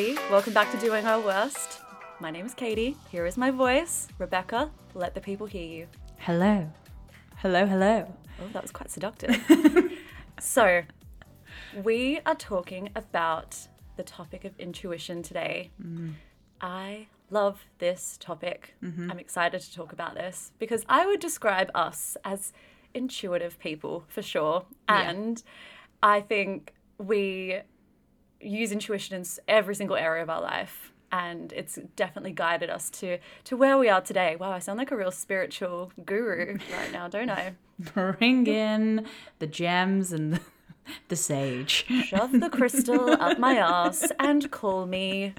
everybody. Welcome back to Doing Our Worst. My name is Katie. Here is my voice. Rebecca, let the people hear you. Hello. Hello, hello. Oh, that was quite seductive. so, we are talking about the topic of intuition today. Mm. I love this topic. Mm-hmm. I'm excited to talk about this because I would describe us as intuitive people for sure. Yeah. And I think we use intuition in every single area of our life. And it's definitely guided us to, to where we are today. Wow, I sound like a real spiritual guru right now, don't I? Bring in the gems and the, the sage. Shove the crystal up my ass and call me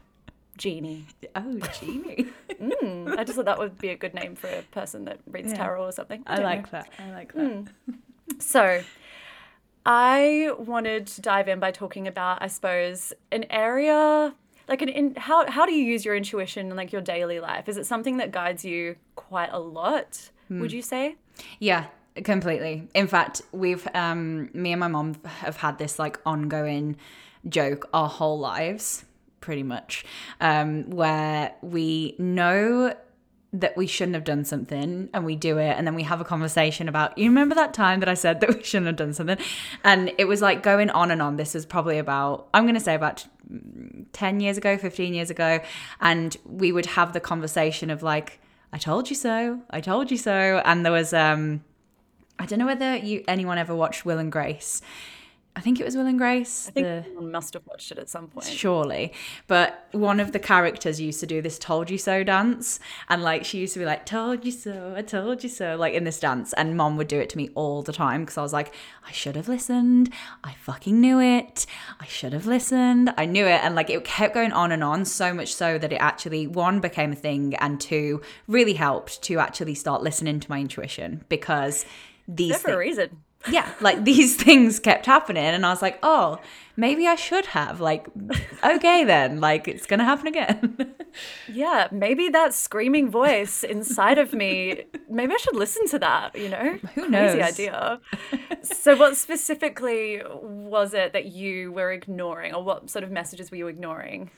Genie. Oh, genie. Mm, I just thought that would be a good name for a person that reads Yeah. tarot or something. I don't like know. that. I like that. So, I wanted to dive in by talking about, I suppose, an area like an in how how do you use your intuition in like your daily life? Is it something that guides you quite a lot? Would you say? Yeah, completely. In fact, we've um me and my mom have had this like ongoing joke our whole lives, pretty much, um, where we know that we shouldn't have done something and we do it. And then we have a conversation about you remember that time that I said that we shouldn't have done something? And it was like going on and on. This was probably about I'm going to say about 10 years ago 15 years ago. And we would have the conversation of like I told you so. I told you so. And there was um I don't know whether you anyone ever watched Will and Grace I think it was Will and Grace I think the- everyone must have watched it at some point. surely. But one of the characters used to do this told you so dance. And like she used to be like, told you so, I told you so, like in this dance. And mom would do it to me all the time because I was like, I should have listened. I fucking knew it. I should have listened. I knew it. And like it kept going on and on, so much so that it actually, one, became a thing, and two, really helped to actually start listening to my intuition because these for a reason. Yeah, like these things kept happening, and I was like, oh, maybe I should have. Like, okay, then, like it's gonna happen again. Yeah, maybe that screaming voice inside of me, maybe I should listen to that, you know? Who Crazy knows? idea. so, what specifically was it that you were ignoring, or what sort of messages were you ignoring?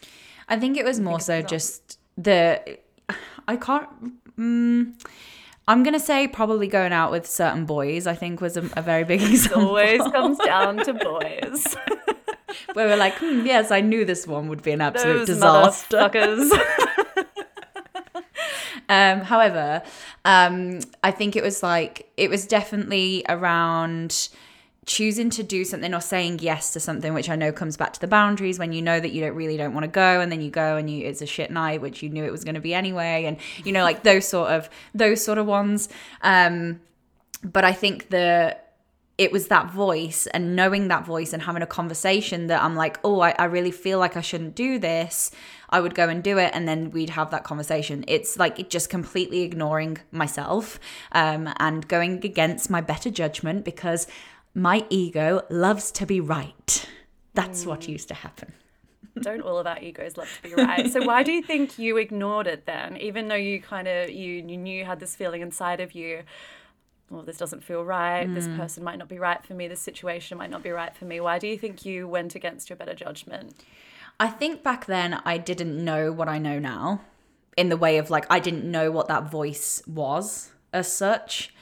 I think it was more so just the. I can't. Mm, I'm gonna say probably going out with certain boys. I think was a, a very big example. Always comes down to boys. where we're like, hmm, yes, I knew this one would be an absolute Those disaster. Um, however, um, I think it was like it was definitely around choosing to do something or saying yes to something, which I know comes back to the boundaries when you know that you don't really don't want to go, and then you go and you it's a shit night, which you knew it was going to be anyway, and you know like those sort of those sort of ones. Um, but I think the it was that voice and knowing that voice and having a conversation that I'm like, oh, I, I really feel like I shouldn't do this. I would go and do it, and then we'd have that conversation. It's like just completely ignoring myself um, and going against my better judgment because my ego loves to be right. That's what mm. used to happen. Don't all of our egos love to be right. So why do you think you ignored it then, even though you kind of you, you knew you had this feeling inside of you? Well, this doesn't feel right. This mm. person might not be right for me. This situation might not be right for me. Why do you think you went against your better judgment? I think back then I didn't know what I know now in the way of like I didn't know what that voice was as such.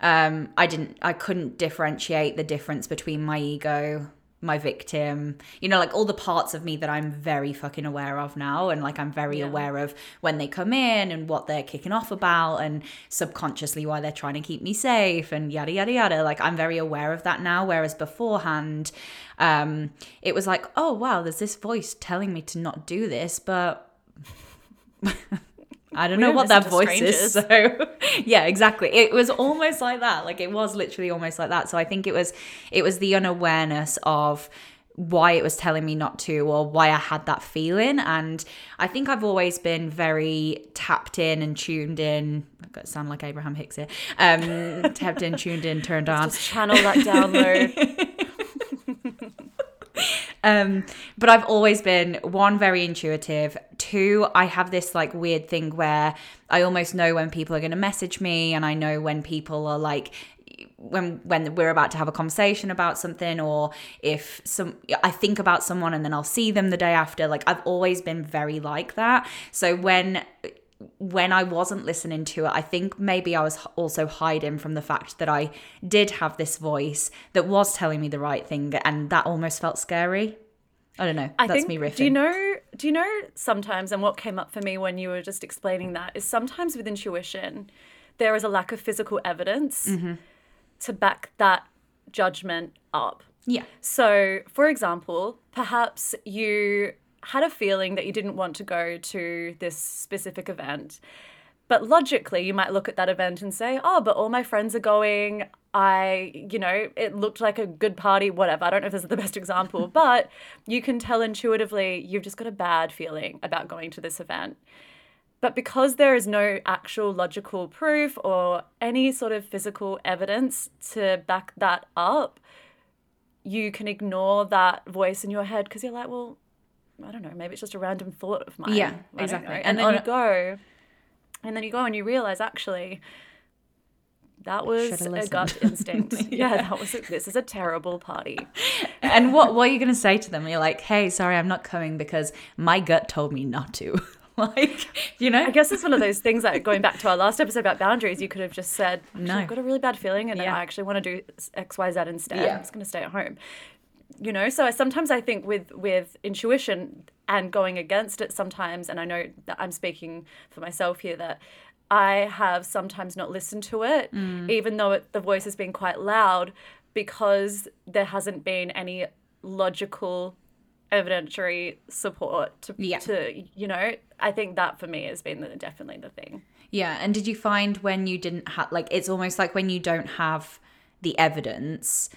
Um, I didn't I couldn't differentiate the difference between my ego, my victim, you know, like all the parts of me that I'm very fucking aware of now and like I'm very Yeah. aware of when they come in and what they're kicking off about and subconsciously why they're trying to keep me safe and yada yada yada. Like I'm very aware of that now whereas beforehand um it was like, "Oh wow, there's this voice telling me to not do this, but I don't We know what that voice is. So yeah, exactly. It was almost like that. Like it was literally almost like that. So I think it was it was the unawareness of why it was telling me not to or why I had that feeling and I think I've always been very tapped in and tuned in I've got to sound like Abraham Hicks here um tapped in tuned in turned on Just channel that download. Um, but I've always been one very intuitive. Two, I have this like weird thing where I almost know when people are going to message me, and I know when people are like when when we're about to have a conversation about something or if some I think about someone and then I'll see them the day after. Like I've always been very like that. So when when I wasn't listening to it I think maybe I was also hiding from the fact that I did have this voice that was telling me the right thing and that almost felt scary. I don't know. I that's think, me riffing Do you know? Do you know sometimes? And what came up for me when you were just explaining that is sometimes with intuition, there is a lack of physical evidence Mm-hmm. to back that judgment up. yeah So, for example, perhaps you had a feeling that you didn't want to go to this specific event. But logically, you might look at that event and say, oh, but all my friends are going. I, you know, it looked like a good party, whatever. I don't know if this is the best example, but you can tell intuitively you've just got a bad feeling about going to this event. But because there is no actual logical proof or any sort of physical evidence to back that up, you can ignore that voice in your head because you're like, well, I don't know, maybe it's just a random thought of mine. Yeah, I exactly. And And, then on you go, and then you go and you realize actually that was a gut instinct. yeah. Yeah. that was a, this is a terrible party. and what what are you going to say to them? You're like, hey, sorry, I'm not coming because my gut told me not to. like, you know? I guess it's one of those things like going back to our last episode about boundaries, you could have just said, No. I've got a really bad feeling and Yeah. I actually want to do X, Y, Z instead. Yeah. I'm just going to stay at home. You know, so I, sometimes I think with with intuition and going against it sometimes, and I know that I'm speaking for myself here that I have sometimes not listened to it, Mm. even though it, the voice has been quite loud, because there hasn't been any logical evidentiary support to, Yeah. to you know i think that for me has been the, definitely the thing Yeah, and did you find when you didn't have like it's almost like when you don't have the evidence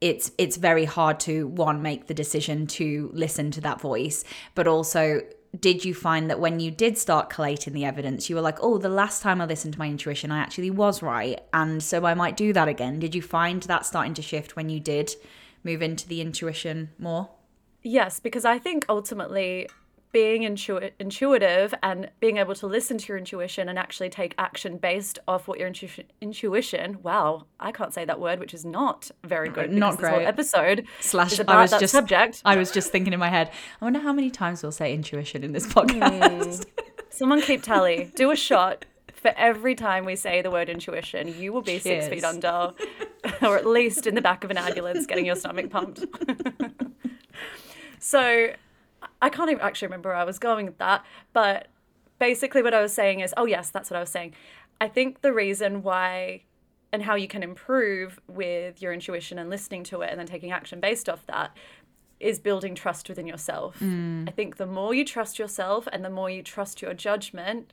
it's it's very hard to one make the decision to listen to that voice, but also did you find that when you did start collating the evidence you were like, "Oh, the last time I listened to my intuition, I actually was right, and so I might do that again." Did you find that starting to shift when you did move into the intuition more? yes because i think ultimately being intu- intuitive and being able to listen to your intuition and actually take action based off what your intuition intuition wow i can't say that word which is not very good Not because this whole great. episode Slash, I was just subject I was just thinking in my head, I wonder how many times we'll say intuition in this hmm. podcast. Someone keep tally. Do a shot for every time we say the word intuition. You will be six feet under, or at least in the back of an ambulance getting your stomach pumped. so I can't even actually remember where I was going with that. But basically, what I was saying is oh, yes, that's what I was saying. I think the reason why and how you can improve with your intuition and listening to it and then taking action based off that is building trust within yourself. Mm. I think the more you trust yourself and the more you trust your judgment,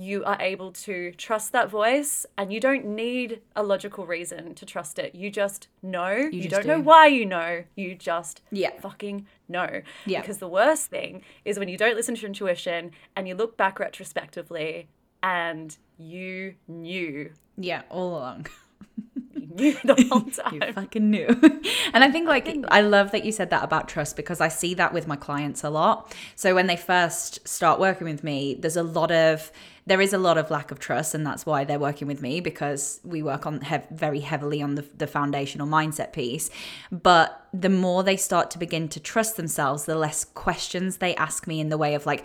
you are able to trust that voice and you don't need a logical reason to trust it. You just know. You, just don't know why you know. You just Yeah. fucking know. Yeah. Because the worst thing is when you don't listen to your intuition and you look back retrospectively and you knew. yeah, all along. Knew the whole time. You fucking knew. and I think like I love that you said that about trust because I see that with my clients a lot. So when they first start working with me, there's a lot of there is a lot of lack of trust and that's why they're working with me because we work on hev- very heavily on the, the foundational mindset piece but the more they start to begin to trust themselves the less questions they ask me in the way of like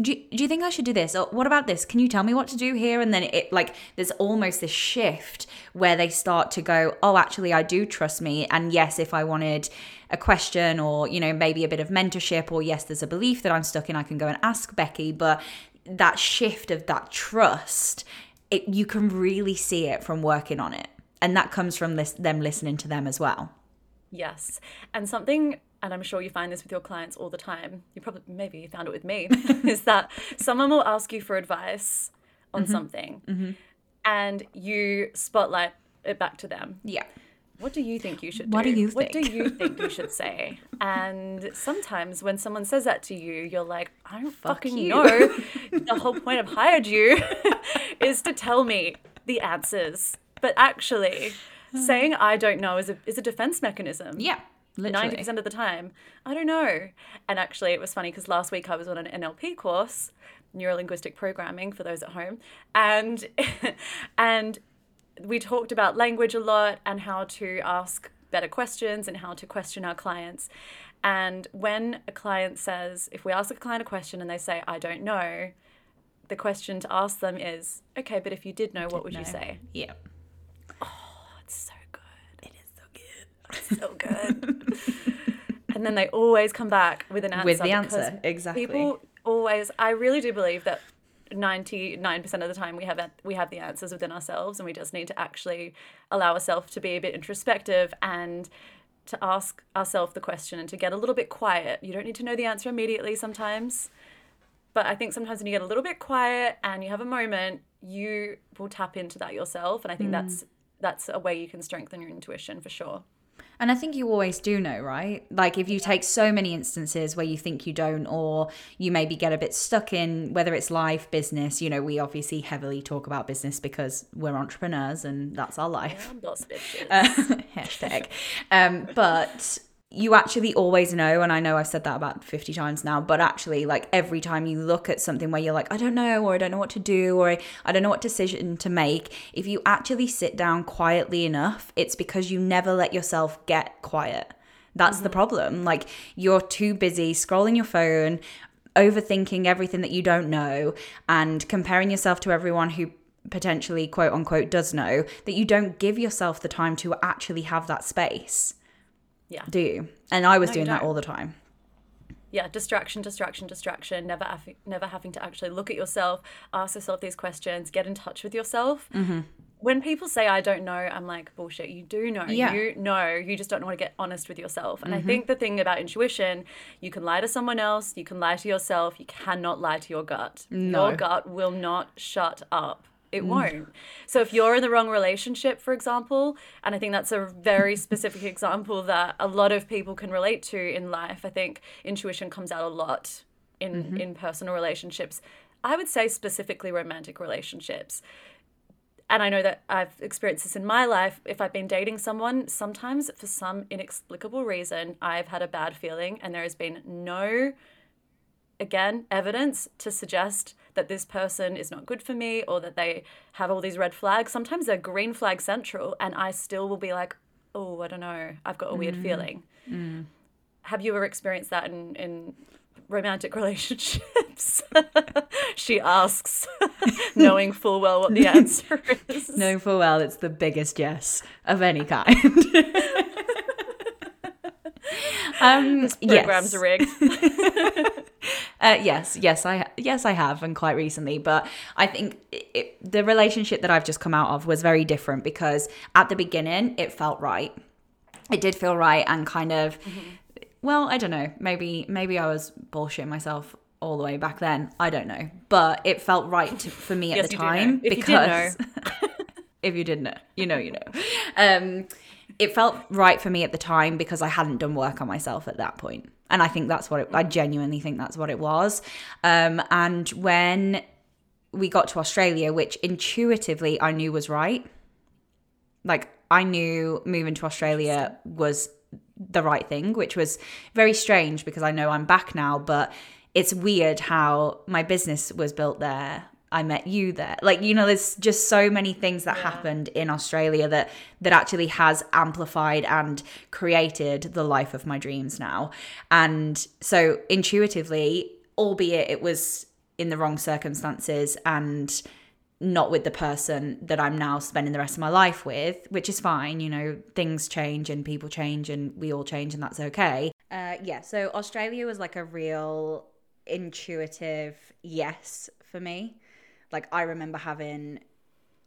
do you, do you think I should do this? Or what about this? Can you tell me what to do here? And then it like there's almost this shift where they start to go, oh, actually, I do trust me. And yes, if I wanted a question or you know maybe a bit of mentorship, or yes, there's a belief that I'm stuck in, I can go and ask Beckie. But that shift of that trust, it you can really see it from working on it, and that comes from lis- them listening to them as well. Yes. And something, and I'm sure you find this with your clients all the time, you probably, maybe you found it with me, is that someone will ask you for advice on Mm-hmm. something and you spotlight it back to them. Yeah. What do you think you should do? What do you What do think? you think you should say? And sometimes when someone says that to you, you're like, I don't fucking you." know. the whole point I've hired you is to tell me the answers. But actually, saying I don't know is a, is a defense mechanism. Yeah. Literally. 90% of the time, I don't know. And actually, it was funny because last week I was on an NLP course, neuro linguistic programming for those at home, and and we talked about language a lot and how to ask better questions and how to question our clients. And when a client says, if we ask a client a question and they say, I don't know, the question to ask them is, okay, but if you did know, what would you say? Yeah. Oh, it's so good. It is so good. It's so good. and then they always come back with an answer. With the answer, exactly. People always, I really do believe that 99% of the time we have we have the answers within ourselves and we just need to actually allow ourselves to be a bit introspective and to ask ourselves the question and to get a little bit quiet. You don't need to know the answer immediately sometimes. But I think sometimes when you get a little bit quiet and you have a moment, you will tap into that yourself. And I think mm. that's that's a way you can strengthen your intuition for sure. And I think you always do know, right? Like if you take so many instances where you think you don't, or you maybe get a bit stuck in whether it's life, business, you know, we obviously heavily talk about business because we're entrepreneurs and that's our life. I'm boss bitches. Uh, hashtag. Um, but you actually always know, and I know I've said that about 50 times now, but actually, like every time you look at something where you're like, I don't know, or I don't know what to do, or I don't know what decision to make, if you actually sit down quietly enough, it's because you never let yourself get quiet. That's the mm-hmm. problem. Like you're too busy scrolling your phone, overthinking everything that you don't know, and comparing yourself to everyone who potentially quote unquote does know that you don't give yourself the time to actually have that space yeah. do you and i was No, doing that all the time yeah distraction distraction distraction never hav- never having to actually look at yourself ask yourself these questions get in touch with yourself Mm-hmm. when people say i don't know i'm like bullshit you do know Yeah. Mm-hmm. you know you just don't how to get honest with yourself and i think the thing about intuition you can lie to someone else you can lie to yourself you cannot lie to your gut No. your gut will not shut up. It won't. So if you're in the wrong relationship, for example, and I think that's a very specific example that a lot of people can relate to in life. I think intuition comes out a lot in Mm-hmm. in personal relationships. I would say specifically romantic relationships. And I know that I've experienced this in my life. If I've been dating someone, sometimes for some inexplicable reason, I've had a bad feeling and there has been no again evidence to suggest that this person is not good for me or that they have all these red flags. Sometimes they're green flag central and i still will be like oh i don't know. I've got a weird feeling. Have you ever experienced that in, in romantic relationships? She asks knowing full well what the answer is. Knowing full well it's the biggest yes of any kind. Um programs yes. are rigged Uh, yes, yes, I yes I have, and quite recently. But I think it, it, the relationship that I've just come out of was very different because at the beginning it felt right. It did feel right, and kind of, well, I don't know. Maybe maybe I was bullshitting myself all the way back then. I don't know, but it felt right to, for me at Yes, the time If you know. because if you didn't know, you know, you know. Um, it felt right for me at the time because I hadn't done work on myself at that point. And I think that's what it, I genuinely think that's what it was. Um, and when we got to Australia, which intuitively I knew was right, like I knew moving to Australia was the right thing, which was very strange because I know I'm back now, but it's weird how my business was built there. I met you there. Like, you know, there's just so many things that happened in Australia that that actually has amplified and created the life of my dreams now. And so intuitively, albeit it was in the wrong circumstances and not with the person that I'm now spending the rest of my life with, which is fine. You know, things change and people change and we all change and that's okay. Uh, yeah, so Australia was like a real intuitive yes for me. Like, I remember having.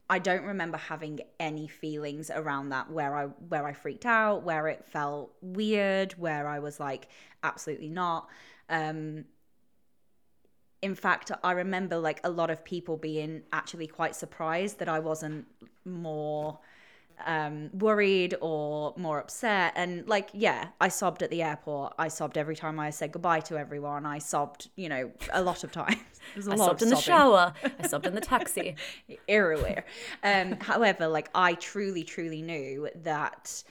I don't remember having any feelings around that where I where I freaked out, where it felt weird, where I was like absolutely not. Um in fact, I remember like a lot of people being actually quite surprised that I wasn't more um, worried or more upset. And like, yeah, I sobbed at the airport. I sobbed every time I said goodbye to everyone. I sobbed, you know, a lot of times. There's a I lot sobbed in the shower. I sobbed in the taxi. everywhere. Um, however, like I truly, truly knew that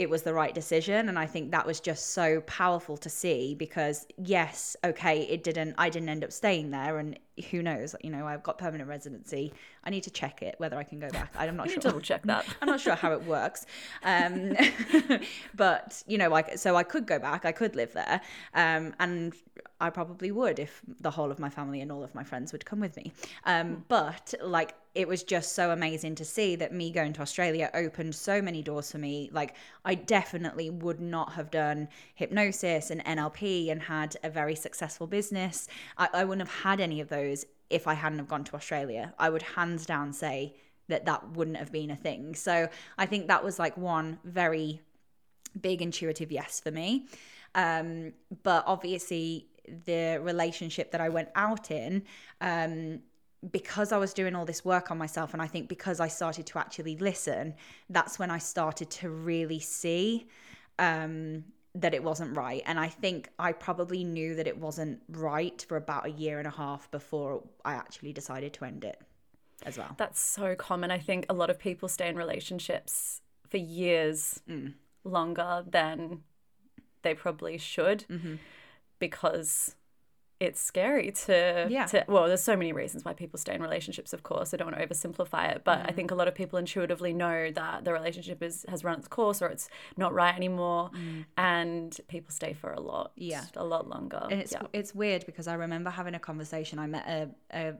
it was the right decision, and I think that was just so powerful to see because yes, okay, it didn't. I didn't end up staying there, and who knows? You know, I've got permanent residency. I need to check it whether I can go back. I'm not You sure. double check that. I'm not sure how it works. Um, but you know, like, so I could go back. I could live there, um, and I probably would if the whole of my family and all of my friends would come with me. Um, but like, it was just so amazing to see that me going to Australia opened so many doors for me. Like, I definitely would not have done hypnosis and NLP and had a very successful business. I, I wouldn't have had any of those if I hadn't have gone to Australia. I would hands down say that that wouldn't have been a thing. So I think that was like one very big intuitive yes for me. Um, but obviously, the relationship that I went out in, um, because I was doing all this work on myself, and I think because I started to actually listen, that's when I started to really see um, that it wasn't right. And I think I probably knew that it wasn't right for about a year and a half before I actually decided to end it as well. That's so common. I think a lot of people stay in relationships for years Mm. longer than they probably should Mm-hmm. because it's scary to, Yeah. to well there's so many reasons why people stay in relationships of course i don't want to oversimplify it but Mm. i think a lot of people intuitively know that the relationship is has run its course or it's not right anymore and people stay for a lot Mm. Yeah. a lot longer And it's yeah. it's weird because I remember having a conversation. I met a, a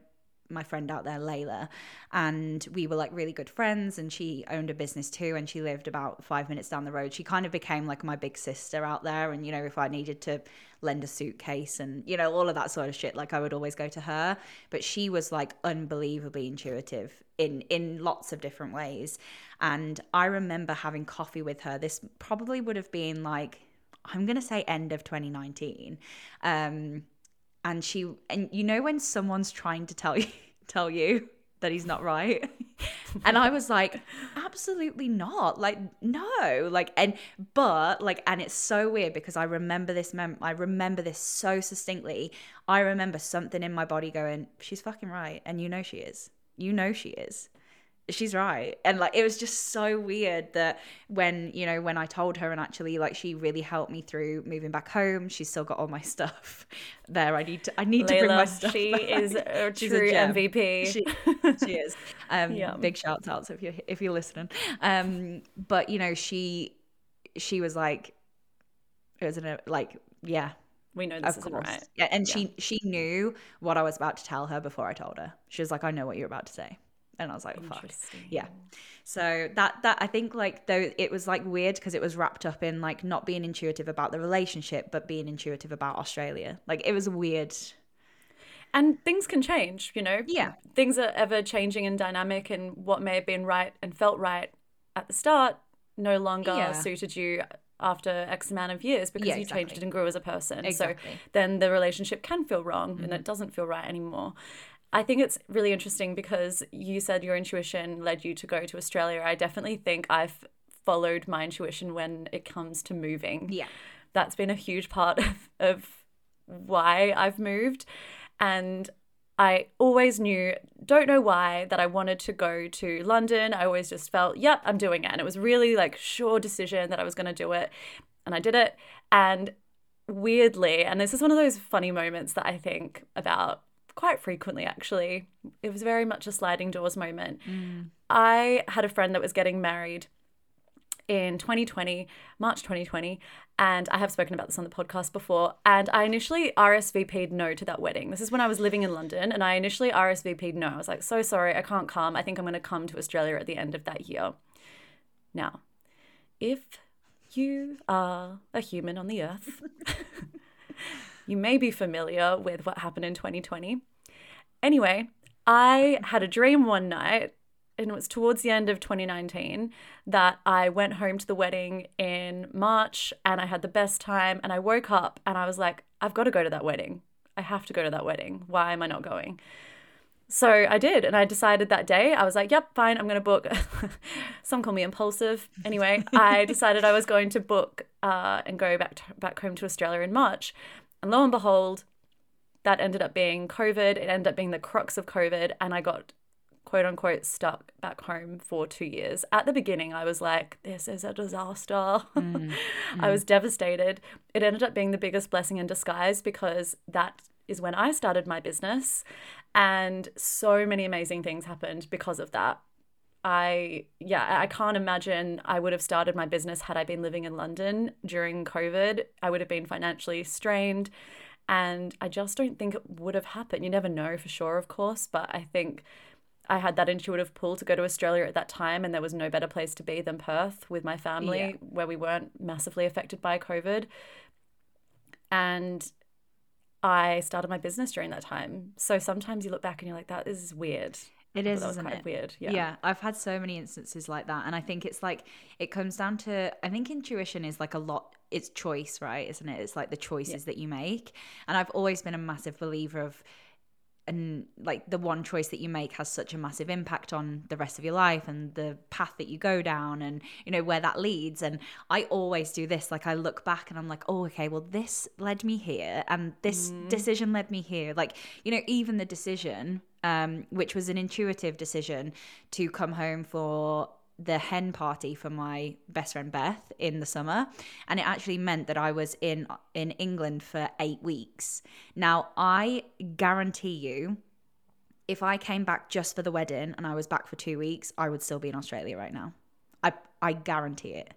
my friend out there, Layla, and we were like really good friends. And she owned a business too, and she lived about five minutes down the road. She kind of became like my big sister out there. And you know, if I needed to lend a suitcase and you know all of that sort of shit, like I would always go to her. But she was like unbelievably intuitive in in lots of different ways. And I remember having coffee with her. This probably would have been like I'm gonna say end of 2019. Um, and she and you know when someone's trying to tell you tell you that he's not right? And i was like absolutely not. Like no. Like and but like and it's so weird because i remember this mem- i remember this so succinctly. I remember something in my body going she's fucking right and you know she is. You know she is she's right and like it was just so weird that when you know when i told her and actually like she really helped me through moving back home she's still got all my stuff there i need to i need to bring my stuff she back. is a She's true gem. MVP. she, she is um Yeah. big shouts out if you're if you're listening um but you know she she was like it was a like yeah we know this of isn't course right. yeah and she she knew what i was about to tell her before i told her she was like i know what you're about to say and i was like fuck yeah so that that i think like though it was like weird because it was wrapped up in like not being intuitive about the relationship but being intuitive about australia like it was weird And things can change, you know? Yeah. Things are ever changing and dynamic, and what may have been right and felt right at the start no longer Yeah. suited you after X amount of years because Yeah, you changed exactly. it and grew as a person. Exactly. Mm-hmm. So then the relationship can feel wrong and it doesn't feel right anymore. I think it's really interesting because you said your intuition led you to go to Australia. I definitely think I've followed my intuition when it comes to moving yeah that's been a huge part of, of why I've moved. And I always knew, don't know why, that I wanted to go to London. I always just felt, yep, I'm doing it. And it was really like sure decision that I was going to do it. And I did it. And weirdly, and this is one of those funny moments that I think about quite frequently actually. It was very much a sliding doors moment. Mm. I had a friend that was getting married in 2020, March 2020, and I have spoken about this on the podcast before. And I initially RSVP'd no to that wedding. This is when I was living in London, and I initially RSVP'd no. I was like, so sorry, I can't come. I think I'm going to come to Australia at the end of that year. Now, if you are a human on the earth, you may be familiar with what happened in 2020. Anyway, I had a dream one night, and it was towards the end of 2019, that I went home to the wedding in March and I had the best time. And I woke up and I was like, I've got to go to that wedding. I have to go to that wedding. Why am I not going? So I did, and I decided that day, I was like, yep, fine, I'm going to book. Some call me impulsive. Anyway, I decided I was going to book uh, and go back, to, back home to Australia in March. And lo and behold, that ended up being COVID. It ended up being the crux of COVID, and I got quote unquote stuck back home for two years. At the beginning, I was like, this is a disaster. Mm, I was mm. devastated. It ended up being the biggest blessing in disguise because that is when I started my business. And so many amazing things happened because of that. I, yeah, I can't imagine I would have started my business had I been living in London during COVID. I would have been financially strained. And I just don't think it would have happened. You never know for sure, of course, but I think I had that intuitive pull to go to Australia at that time, and there was no better place to be than Perth with my family, yeah. where we weren't massively affected by COVID. And I started my business during that time. So sometimes you look back and you're like, that is weird. It is, isn't it? Weird. Yeah. Yeah. I've had so many instances like that. And I think it's like, it comes down to, I think intuition is like a lot, it's choice, right? Isn't it? It's like the choices yeah. that you make. And I've always been a massive believer of, and like the one choice that you make has such a massive impact on the rest of your life and the path that you go down and you know where that leads and i always do this like i look back and i'm like oh okay well this led me here and this mm. decision led me here like you know even the decision um which was an intuitive decision to come home for the hen party for my best friend Beth in the summer and it actually meant that I was in in England for 8 weeks. Now I guarantee you if I came back just for the wedding and I was back for 2 weeks, I would still be in Australia right now. I I guarantee it.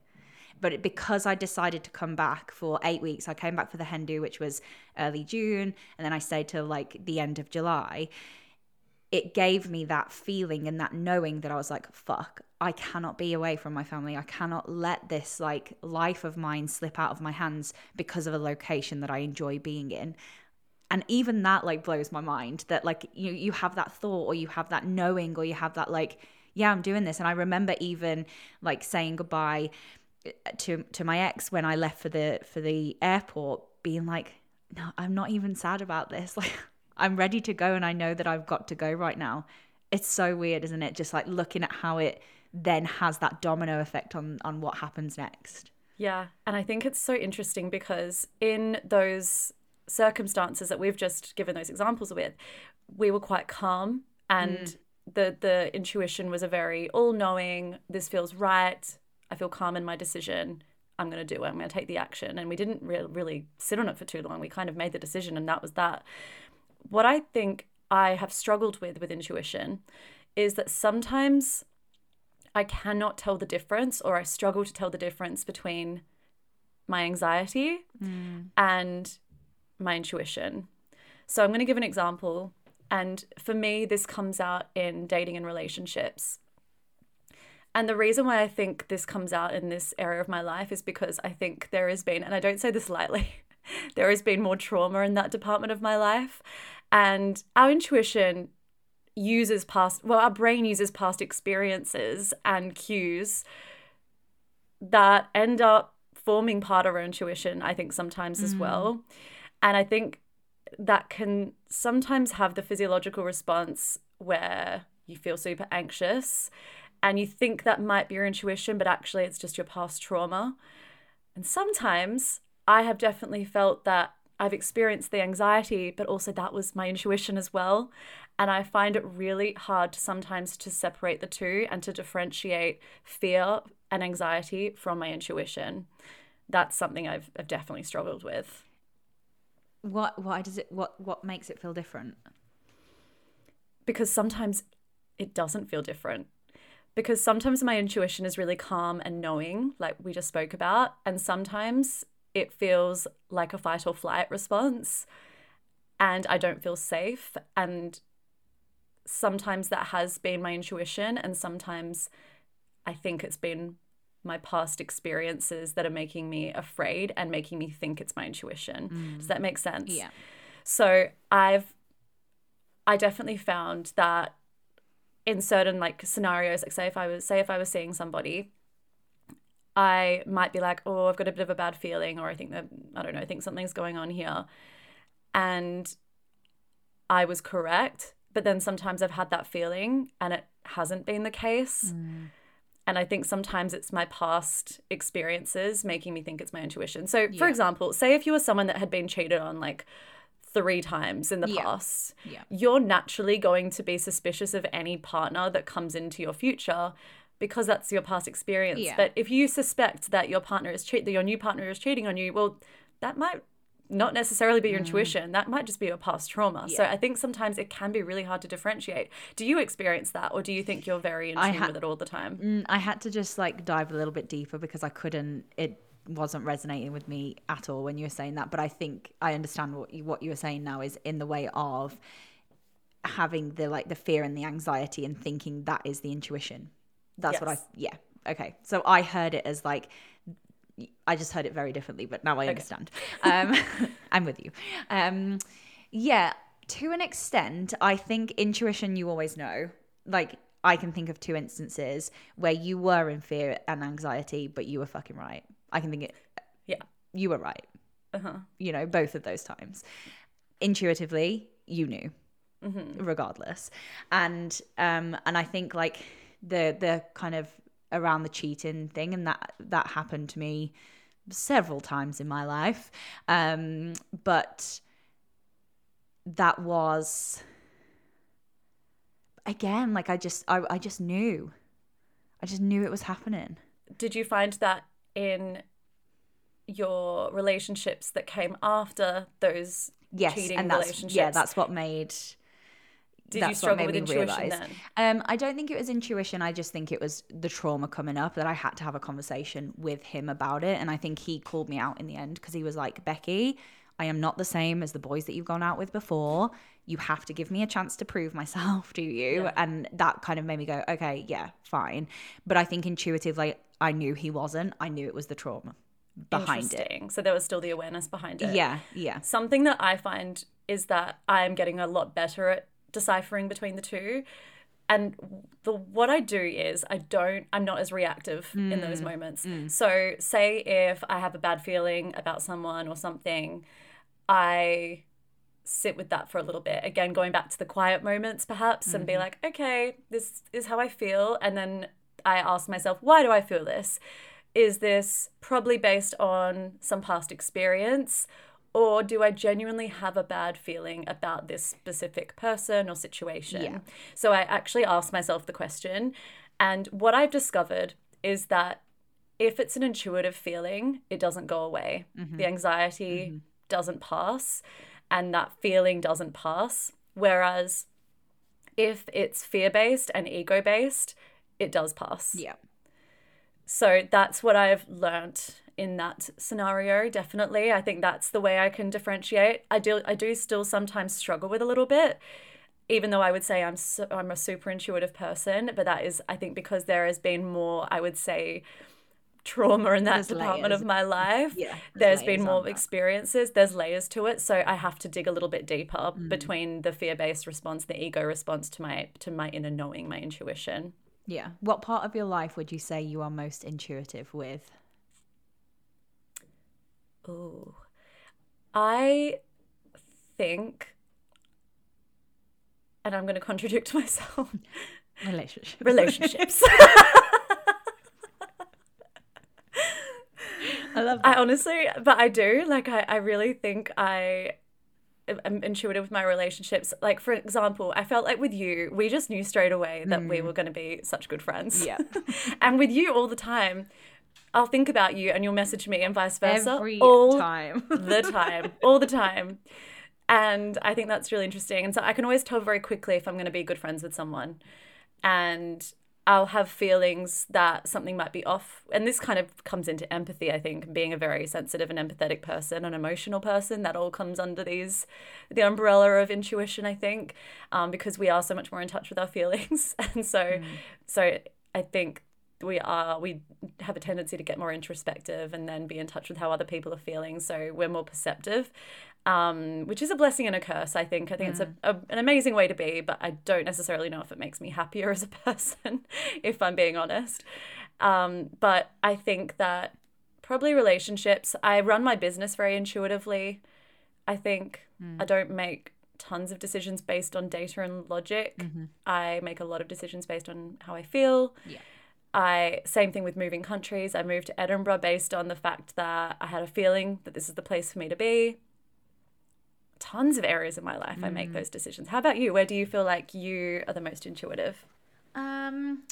But because I decided to come back for 8 weeks, I came back for the hen do which was early June and then I stayed till like the end of July it gave me that feeling and that knowing that I was like, fuck, I cannot be away from my family. I cannot let this like life of mine slip out of my hands because of a location that I enjoy being in. And even that like blows my mind that like you you have that thought or you have that knowing or you have that like yeah, I'm doing this and I remember even like saying goodbye uh, to to my ex when I left for the for the airport being like no, I'm not even sad about this. Like I'm ready to go and I know that I've got to go right now. It's so weird, isn't it? Just like looking at how it then has that domino effect on on what happens next. Yeah, and I think it's so interesting because in those circumstances that we've just given those examples with, we were quite calm and mm. the the intuition was a very all-knowing, this feels right, I feel calm in my decision. I'm going to do it. I'm going to take the action. And we didn't re- really sit on it for too long. We kind of made the decision, and that was that. What I think I have struggled with with intuition is that sometimes I cannot tell the difference, or I struggle to tell the difference between my anxiety mm. and my intuition. So I'm going to give an example. And for me, this comes out in dating and relationships. And the reason why I think this comes out in this area of my life is because I think there has been, and I don't say this lightly, there has been more trauma in that department of my life. And our intuition uses past, well, our brain uses past experiences and cues that end up forming part of our intuition, I think, sometimes mm. as well. And I think that can sometimes have the physiological response where you feel super anxious and you think that might be your intuition, but actually it's just your past trauma. And sometimes I have definitely felt that I've experienced the anxiety, but also that was my intuition as well. And I find it really hard to sometimes to separate the two and to differentiate fear and anxiety from my intuition. That's something I've, I've definitely struggled with. What why does it what what makes it feel different? Because sometimes it doesn't feel different. Because sometimes my intuition is really calm and knowing, like we just spoke about, and sometimes it feels like a fight or flight response and I don't feel safe. And sometimes that has been my intuition, and sometimes I think it's been my past experiences that are making me afraid and making me think it's my intuition. Mm. Does that make sense? Yeah. So I've I definitely found that in certain like scenarios, like say if I was say if I was seeing somebody I might be like, oh, I've got a bit of a bad feeling, or I think that, I don't know, I think something's going on here. And I was correct. But then sometimes I've had that feeling and it hasn't been the case. Mm. And I think sometimes it's my past experiences making me think it's my intuition. So, yeah. for example, say if you were someone that had been cheated on like three times in the yeah. past, yeah. you're naturally going to be suspicious of any partner that comes into your future because that's your past experience. But if you suspect that your partner is cheat that your new partner is cheating on you, well, that might not necessarily be your intuition. That might just be your past trauma. So I think sometimes it can be really hard to differentiate. Do you experience that, or do you think you're very in tune ha- with it all the time? Mm, I had to just like dive a little bit deeper because I couldn't. It wasn't resonating with me at all when you were saying that. But I think I understand what you, what you were saying now is in the way of having the like the fear and the anxiety and thinking that is the intuition. That's what I yeah. Okay. So I heard it as like I just heard it very differently, but now I understand. Um I'm with you. Um yeah, to an extent, I think intuition you always know. Like I can think of two instances where you were in fear and anxiety, but you were fucking right. I can think it Yeah. you were right. Uh-huh. You know, both of those times. Intuitively, you knew, regardless. And um, and I think like the the kind of around the cheating thing, and that that happened to me several times in my life. Um, but that was again like I just I, I just knew, I just knew it was happening. Did you find that in your relationships that came after those Yes, cheating and that's relationships? yeah, that's what made Did that's what made with me realise. Um, I don't think it was intuition. I just think it was the trauma coming up that I had to have a conversation with him about it. And I think he called me out in the end because he was like, Beckie, I am not the same as the boys that you've gone out with before. You have to give me a chance to prove myself, do you? Yeah. And that kind of made me go, okay, yeah, fine. But I think intuitively, I knew he wasn't. I knew it was the trauma behind it. So there was still the awareness behind it. Yeah, yeah. Something that I find is that I'm getting a lot better at deciphering between the two. And the what I do is I don't I'm not as reactive in those Mm, moments. So say if I have a bad feeling about someone or something, I sit with that for a little bit. Again, going back to the quiet moments perhaps and Mm-hmm. be like, okay, this is how I feel and then I ask myself, why do I feel this? Is this probably based on some past experience or do I genuinely have a bad feeling about this specific person or situation? Yeah. So I actually asked myself the question. And what I've discovered is that if it's an intuitive feeling, it doesn't go away. Mm-hmm. The anxiety mm-hmm. doesn't pass, and that feeling doesn't pass. Whereas if it's fear based and ego based, it does pass. Yeah. So that's what I've learnt in that scenario. Definitely, I think that's the way I can differentiate. I do, I do still sometimes struggle with a little bit, even though I would say I'm so, I'm a super intuitive person. But that is, I think, because there has been more, I would say, trauma in that There's department layers. of my life. Yeah, there's there's been more experiences. There's layers to it, so I have to dig a little bit deeper Mm. between the fear-based response, the ego response to my to my inner knowing, my intuition. Yeah. What part of your life would you say you are most intuitive with? Ooh. I think, and I'm going to contradict myself, Relationship. relationships. I love I honestly, but I do. Like, I, I really think I am intuitive with my relationships. Like, for example, I felt like with you, we just knew straight away that we mm. were going to be such good friends. Yeah. and with you all the time, I'll think about you and you'll message me and vice versa. Every all time. the time, all the time. And I think that's really interesting. And so I can always tell very quickly if I'm going to be good friends with someone. And I'll have feelings that something might be off. And this kind of comes into empathy, I think, being a very sensitive and empathetic person, an emotional person. That all comes under these, the umbrella of intuition, I think, um, because we are so much more in touch with our feelings. And so, so I think we are we have a tendency to get more introspective and then be in touch with how other people are feeling so we're more perceptive um, which is a blessing and a curse i think. I think it's a, a, an amazing way to be but i don't necessarily know if it makes me happier as a person if i'm being honest. Um, but i think that probably relationships i run my business very intuitively. I think i don't make tons of decisions based on data and logic. I make a lot of decisions based on how i feel. Yeah. I same thing with moving countries. I moved to Edinburgh based on the fact that I had a feeling that this is the place for me to be. Tons of areas in my life I make those decisions. How about you? Where do you feel like you are the most intuitive? Um,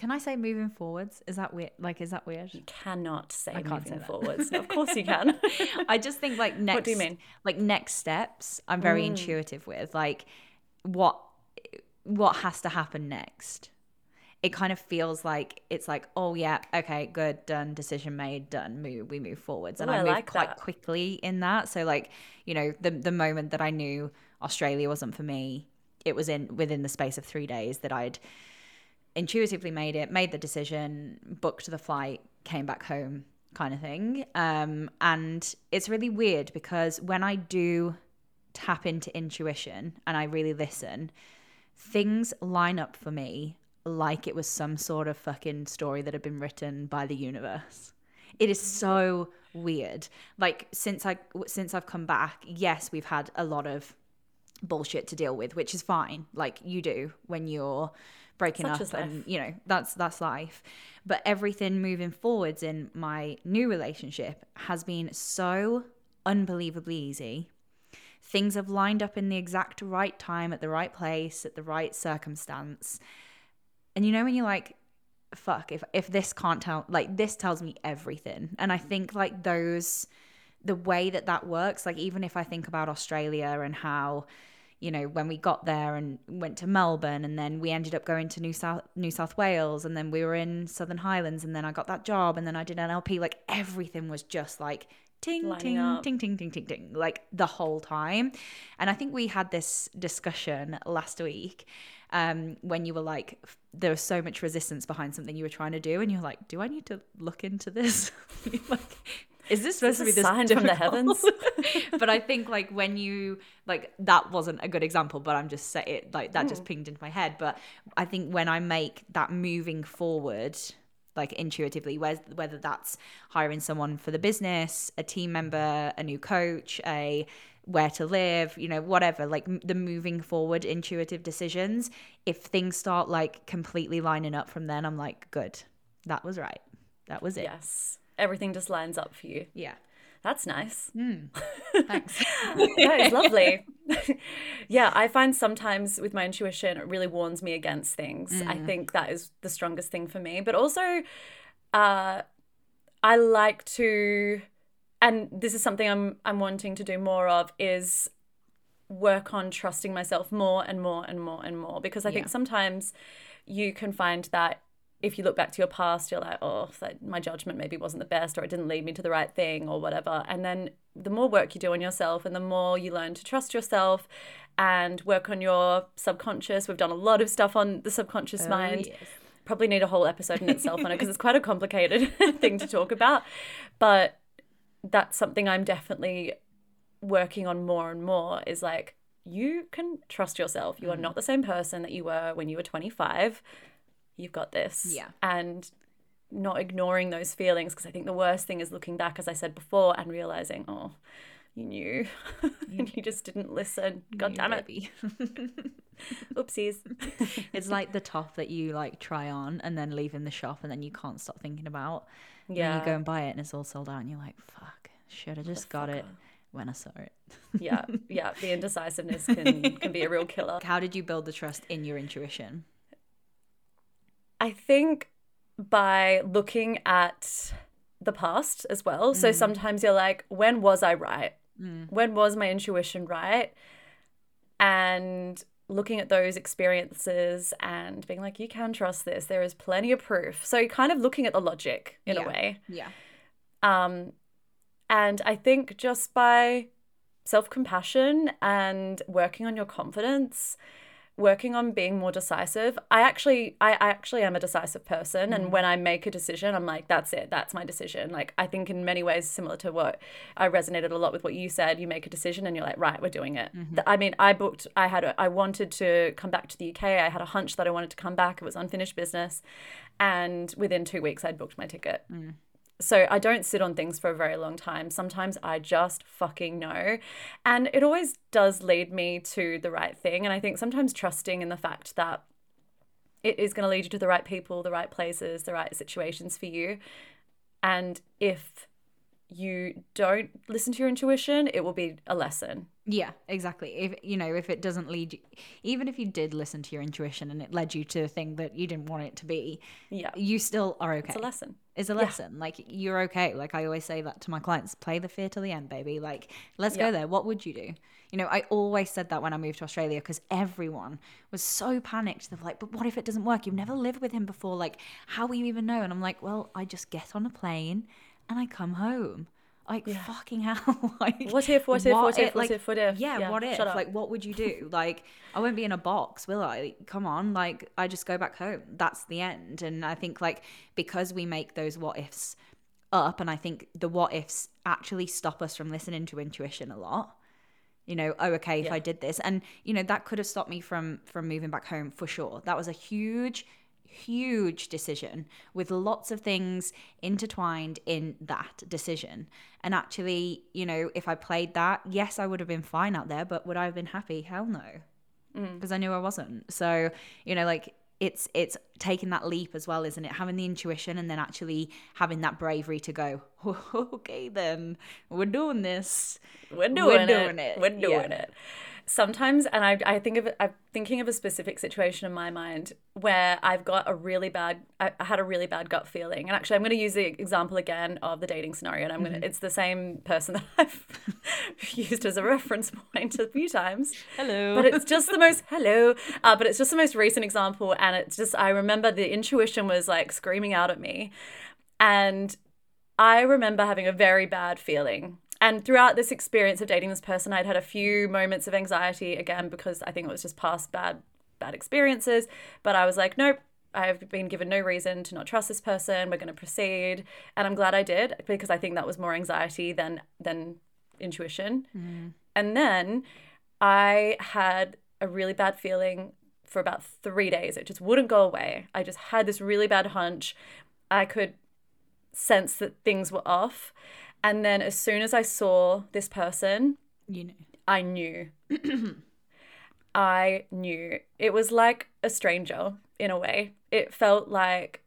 Can I say moving forwards? Is that weird? Like, is that weird? You cannot say can't moving say forwards. of course you can. I just think like next. What do you mean? Like next steps. I'm very intuitive with like what what has to happen next. It kind of feels like it's like, oh yeah, okay, good, done, decision made, done, move, we move forwards, and Oh, I I move like quite that. quickly in that. So like, you know, the the moment that I knew Australia wasn't for me, it was in within the space of three days that I'd intuitively made it, made the decision, booked the flight, came back home, kind of thing. Um, and it's really weird because when I do tap into intuition and I really listen, things line up for me like it was some sort of fucking story that had been written by the universe. It is so weird. Like since I since I've come back, yes, we've had a lot of bullshit to deal with, which is fine. Like you do when you're breaking Such up and you know, that's that's life. But everything moving forwards in my new relationship has been so unbelievably easy. Things have lined up in the exact right time at the right place at the right circumstance. And you know when you're like fuck if if this can't tell like this tells me everything. And I think like those the way that that works like even if i think about australia and how you know when we got there and went to melbourne and then we ended up going to new south new south wales and then we were in southern highlands and then i got that job and then i did nlp like everything was just like ting ting up. ting ting ting ting ting like the whole time and i think we had this discussion last week um, when you were like there was so much resistance behind something you were trying to do and you're like do i need to look into this like is this supposed Is to be this this sign from the heavens? but I think like when you like that wasn't a good example, but I'm just say it like that Hmm. just pinged into my head. But I think when I make that moving forward, like intuitively, whether whether that's hiring someone for the business, a team member, a new coach, a where to live, you know, whatever, like the moving forward intuitive decisions, if things start like completely lining up from then, I'm like, good, that was right. That was it. yes. Everything just lines up for you. Yeah. That's nice. Thanks. that is lovely. yeah, I find sometimes with my intuition, it really warns me against things. I think that is the strongest thing for me. But also, uh, I like to, and this is something I'm I'm wanting to do more of is work on trusting myself more and more and more and more because I think sometimes you can find that if you look back to your past, you're like, oh, that my judgment maybe wasn't the best, or it didn't lead me to the right thing, or whatever. And then the more work you do on yourself, and the more you learn to trust yourself and work on your subconscious. We've done a lot of stuff on the subconscious mind. yes. Probably need a whole episode in itself on it because it's quite a complicated thing to talk about. But that's something I'm definitely working on more and more is like you can trust yourself. You are Mm. not the same person that you were when you were 25. You've got this. Yeah. And not ignoring those feelings because I think the worst thing is looking back, as I said before, and realizing, oh, you knew and you just didn't listen. God damn it. Oopsies. It's like the top that you like try on and then leave in the shop and then you can't stop thinking about. Yeah. you go and buy it and it's all sold out and you're like, fuck, should have just got it when I saw it. yeah. Yeah. The indecisiveness can, can be a real killer. How did you build the trust in your intuition? I think by looking at the past as well. So sometimes you're like, when was I right? When was my intuition right? And looking at those experiences and being like, you can trust this. There is plenty of proof. So you're kind of looking at the logic in Yeah. a way. Yeah. Um, and I think just by self compassion and working on your confidence, working on being more decisive. I actually, I, I actually am a decisive person, and mm. when I make a decision, I'm like, that's it, that's my decision. Like I think in many ways similar to what I resonated a lot with what you said. You make a decision, and you're like, right, we're doing it. Mm-hmm. Th- I mean, I booked. I had. A, I wanted to come back to the UK. I had a hunch that I wanted to come back. It was unfinished business, and within two weeks, I'd booked my ticket. Mm. So I don't sit on things for a very long time. Sometimes I just fucking know. And it always does lead me to the right thing. And I think sometimes trusting in the fact that it is going to lead you to the right people, the right places, the right situations for you. And if you don't listen to your intuition, it will be a lesson. Yeah, exactly. If you know, if it doesn't lead you, even if you did listen to your intuition and it led you to a thing that you didn't want it to be, Yeah. you still are okay. It's a lesson. It's a lesson. Like you're okay. Like I always say that to my clients: play the fear till the end, baby. Like let's Yeah. go there. What would you do? You know, I always said that when I moved to Australia because everyone was so panicked. They're like, "But what if it doesn't work? You've never lived with him before. Like, how will you even know?" And I'm like, "Well, I just get on a plane and I come home." Like fucking hell! like What if, what if, what if, what like, if, what if? Yeah, Yeah, what if? Like, what would you do? Like, I won't be in a box, will I? Come on, like, I just go back home. That's the end. And I think, like, because we make those what ifs up, and I think the what ifs actually stop us from listening to intuition a lot. You know, oh, okay, if Yeah. I did this, and you know, that could have stopped me from from moving back home for sure. That was a huge, huge decision with lots of things intertwined in that decision. And actually, you know, if I played that, yes, I would have been fine out there, but would I have been happy? Hell no. Mm. Because I knew I wasn't. So, you know, like it's it's taking that leap as well, isn't it? Having the intuition and then actually having that bravery to go, okay, then we're doing this. We're doing, doing it. it. We're doing Yeah. it. Sometimes, and I, I think of I'm thinking of a specific situation in my mind where I've got a really bad, I I had a really bad gut feeling. And actually, I'm going to use the example again of the dating scenario. And I'm going to, it's the same person that I've used as a reference point a few times. Hello. But it's just the most, hello, uh, but it's just the most recent example. And it's just, I remember the intuition was like screaming out at me. And I remember having a very bad feeling. And throughout this experience of dating this person, I'd had a few moments of anxiety again because I think it was just past bad bad experiences. But I was like, nope, I've been given no reason to not trust this person. We're going to proceed, and I'm glad I did because I think that was more anxiety than than intuition. Mm-hmm. And then I had a really bad feeling for about three days. It just wouldn't go away. I just had this really bad hunch. I could sense that things were off. And then as soon as I saw this person, you know. I knew. I knew. It was like a stranger in a way. It felt like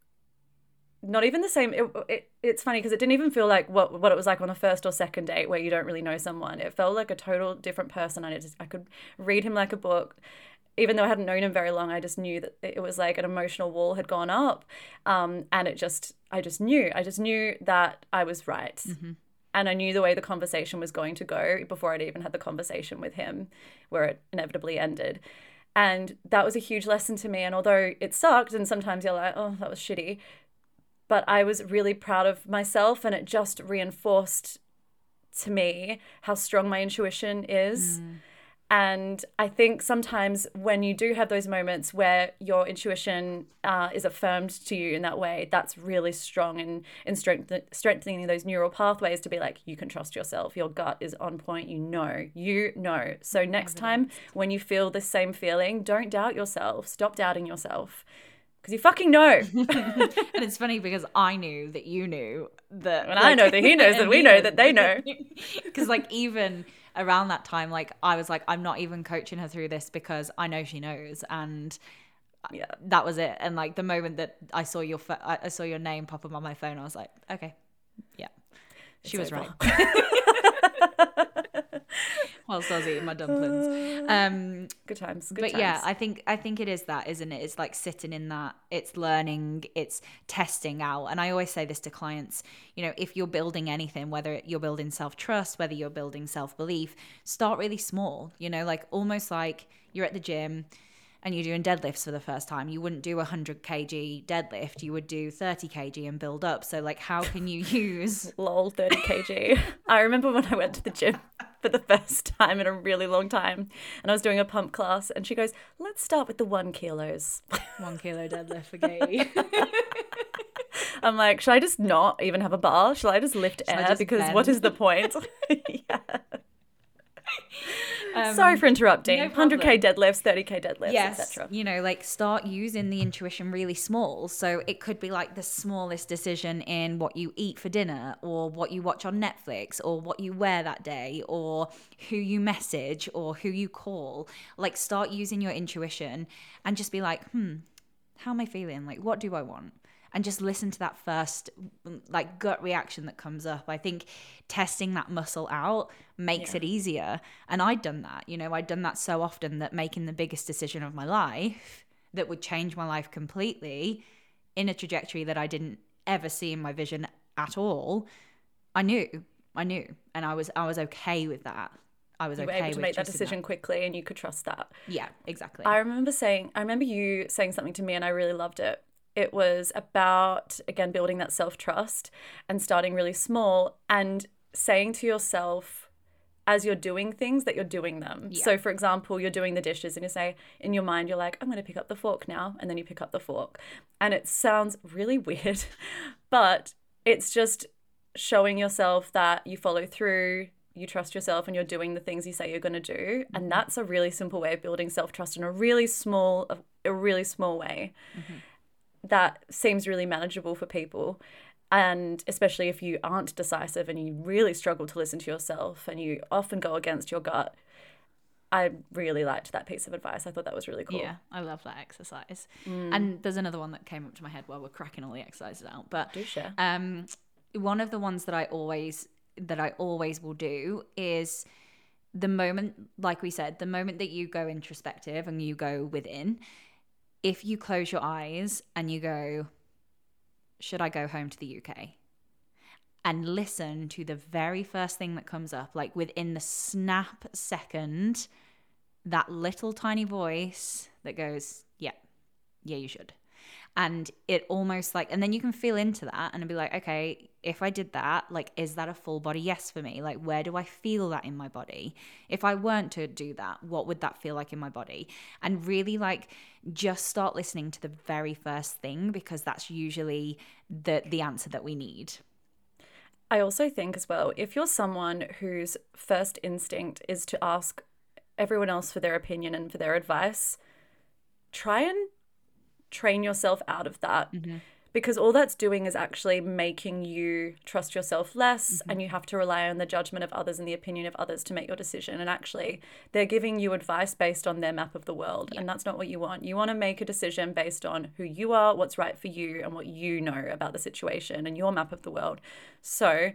not even the same. It, it, it's funny because it didn't even feel like what what it was like on a first or second date where you don't really know someone. It felt like a total different person. I just I could read him like a book. Even though I hadn't known him very long, I just knew that it was like an emotional wall had gone up, um, and it just I just knew I just knew that I was right and I knew the way the conversation was going to go before I'd even had the conversation with him, where it inevitably ended. And that was a huge lesson to me. And although it sucked, and sometimes you're like, oh, that was shitty, but I was really proud of myself, and it just reinforced to me how strong my intuition is. And I think sometimes when you do have those moments where your intuition uh, is affirmed to you in that way, that's really strong in, in strength- strengthening those neural pathways to be like, you can trust yourself. Your gut is on point. You know, you know. So next time when you feel the same feeling, don't doubt yourself. Stop doubting yourself because you fucking know. and it's funny because I knew that you knew that. And I know that he knows that we know that they know. Because like even around that time, like I was like, I'm not even coaching her through this because I know she knows, and yeah. that was it. And like the moment that I saw your pho- I I saw your name pop up on my phone, I was like, okay, yeah, she It's was over. right. Whilst I was eating my dumplings. Um, Good times. Good but times. yeah i think i think it is that isn't it it's like sitting in that it's learning it's testing out and i always say this to clients you know if you're building anything whether you're building self-trust whether you're building self-belief start really small you know like almost like you're at the gym and you're doing deadlifts for the first time you wouldn't do a 100 kg deadlift you would do 30 kg and build up so like how can you use lol 30 kg i remember when i went to the gym for the first time in a really long time and i was doing a pump class and she goes let's start with the one kilos one kilo deadlift for Gay. i'm like should i just not even have a bar should i just lift air just because what bend? is the point yeah. Um, sorry for interrupting. no 100k deadlifts 30k deadlifts yes etc you know like start using the intuition really small. So it could be like the smallest decision in what you eat for dinner or what you watch on netflix or what you wear that day or who you message or who you call. Like start using your intuition and just be like hmm how am i feeling? Like what do i want and just listen to that first mm, like gut reaction that comes up. I think testing that muscle out makes Yeah. it easier. And I'd done that, you know, I'd done that so often that making the biggest decision of my life that would change my life completely in a trajectory that I didn't ever see in my vision at all. I knew, I knew, and I was I was okay with that. I was You were okay able to make that decision quickly and you could trust that. Yeah, exactly. I remember saying, I remember you saying something to me and I really loved it. It was about, again, building that self trust and starting really small and saying to yourself, as you're doing things, that you're doing them. Yeah. So, for example, you're doing the dishes and you say, in your mind, you're like, I'm going to pick up the fork now. And then you pick up the fork. And it sounds really weird, but it's just showing yourself that you follow through, you trust yourself, and you're doing the things you say you're going to do. And mm-hmm. that's a really simple way of building self trust in a really small, a really small way mm-hmm. That seems really manageable for people. And especially if you aren't decisive and you really struggle to listen to yourself and you often go against your gut. I really liked that piece of advice. I thought that was really cool. Yeah, I love that exercise. Mm. And there's another one that came up to my head while we're cracking all the exercises out. But Do share. um, one of the ones that I always that I always will do is the moment, like we said, the moment that you go introspective and you go within. If you close your eyes and you go, should I go home to the UK? And listen to the very first thing that comes up, like within the snap second, that little tiny voice that goes, yeah, yeah, you should. And it almost like, and then you can feel into that and be like, okay, if I did that, like, is that a full body yes for me? Like, where do I feel that in my body? If I weren't to do that, what would that feel like in my body? And really, like, just start listening to the very first thing because that's usually the the answer that we need. I also think as well, if you're someone whose first instinct is to ask everyone else for their opinion and for their advice, try and train yourself out of that. Mm-hmm. Because all that's doing is actually making you trust yourself less, mm-hmm. and you have to rely on the judgment of others and the opinion of others to make your decision. And actually, they're giving you advice based on their map of the world, and that's not what you want. You want to make a decision based on who you are, what's right for you, and what you know about the situation and your map of the world. So,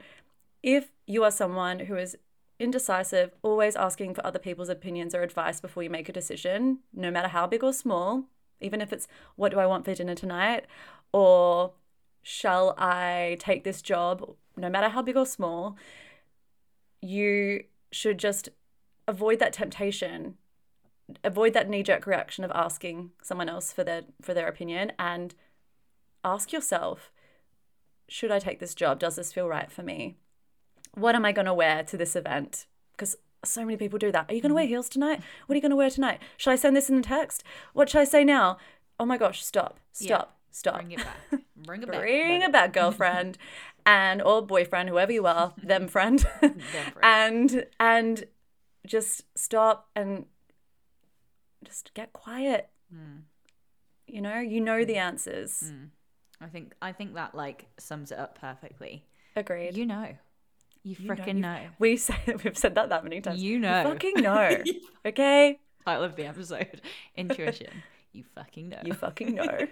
if you are someone who is indecisive, always asking for other people's opinions or advice before you make a decision, no matter how big or small, even if it's what do I want for dinner tonight, or shall I take this job, no matter how big or small, you should just avoid that temptation avoid that knee-jerk reaction of asking someone else for their for their opinion and ask yourself should i take this job? Does this feel right for me? What am i going to wear to this event? Because so many people do that. Are you going to wear mm. heels tonight? What are you going to wear tonight? Should i send this in a text? What should i say now? Oh my gosh stop stop stop. Bring it back. Bring it back. bring it back girlfriend and or boyfriend whoever you are them friend. Friend. and and just stop and just get quiet. Hmm. you know you know the mm. answers. Mm. I think I think that like sums it up perfectly. agreed. You know. You You freaking you've- know. we say we've said that that many times You know. fucking know okay Title of the episode. Intuition. you fucking know. you fucking know I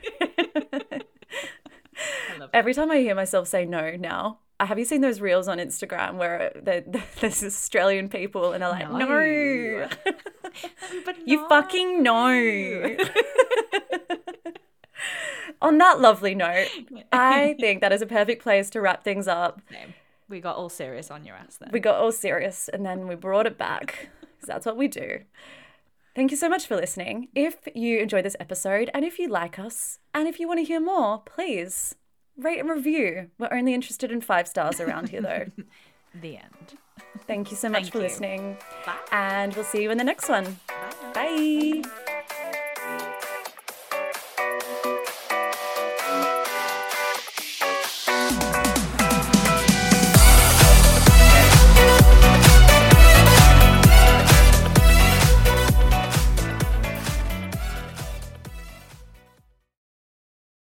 love that. every time i hear myself say no now uh, have you seen those reels on Instagram where the, the, there's Australian people and they're like, no, No. But You fucking know. On that lovely note, I think that is a perfect place to wrap things up. Same. We got all serious on your ass then. We got all serious and then we brought it back because that's what we do. Thank you so much for listening. If you enjoyed this episode and if you like us and if you want to hear more, please rate and review. We're only interested in five stars around here, though. the end. Thank you so much Thank for you. listening. Bye. And we'll see you in the next one. Bye.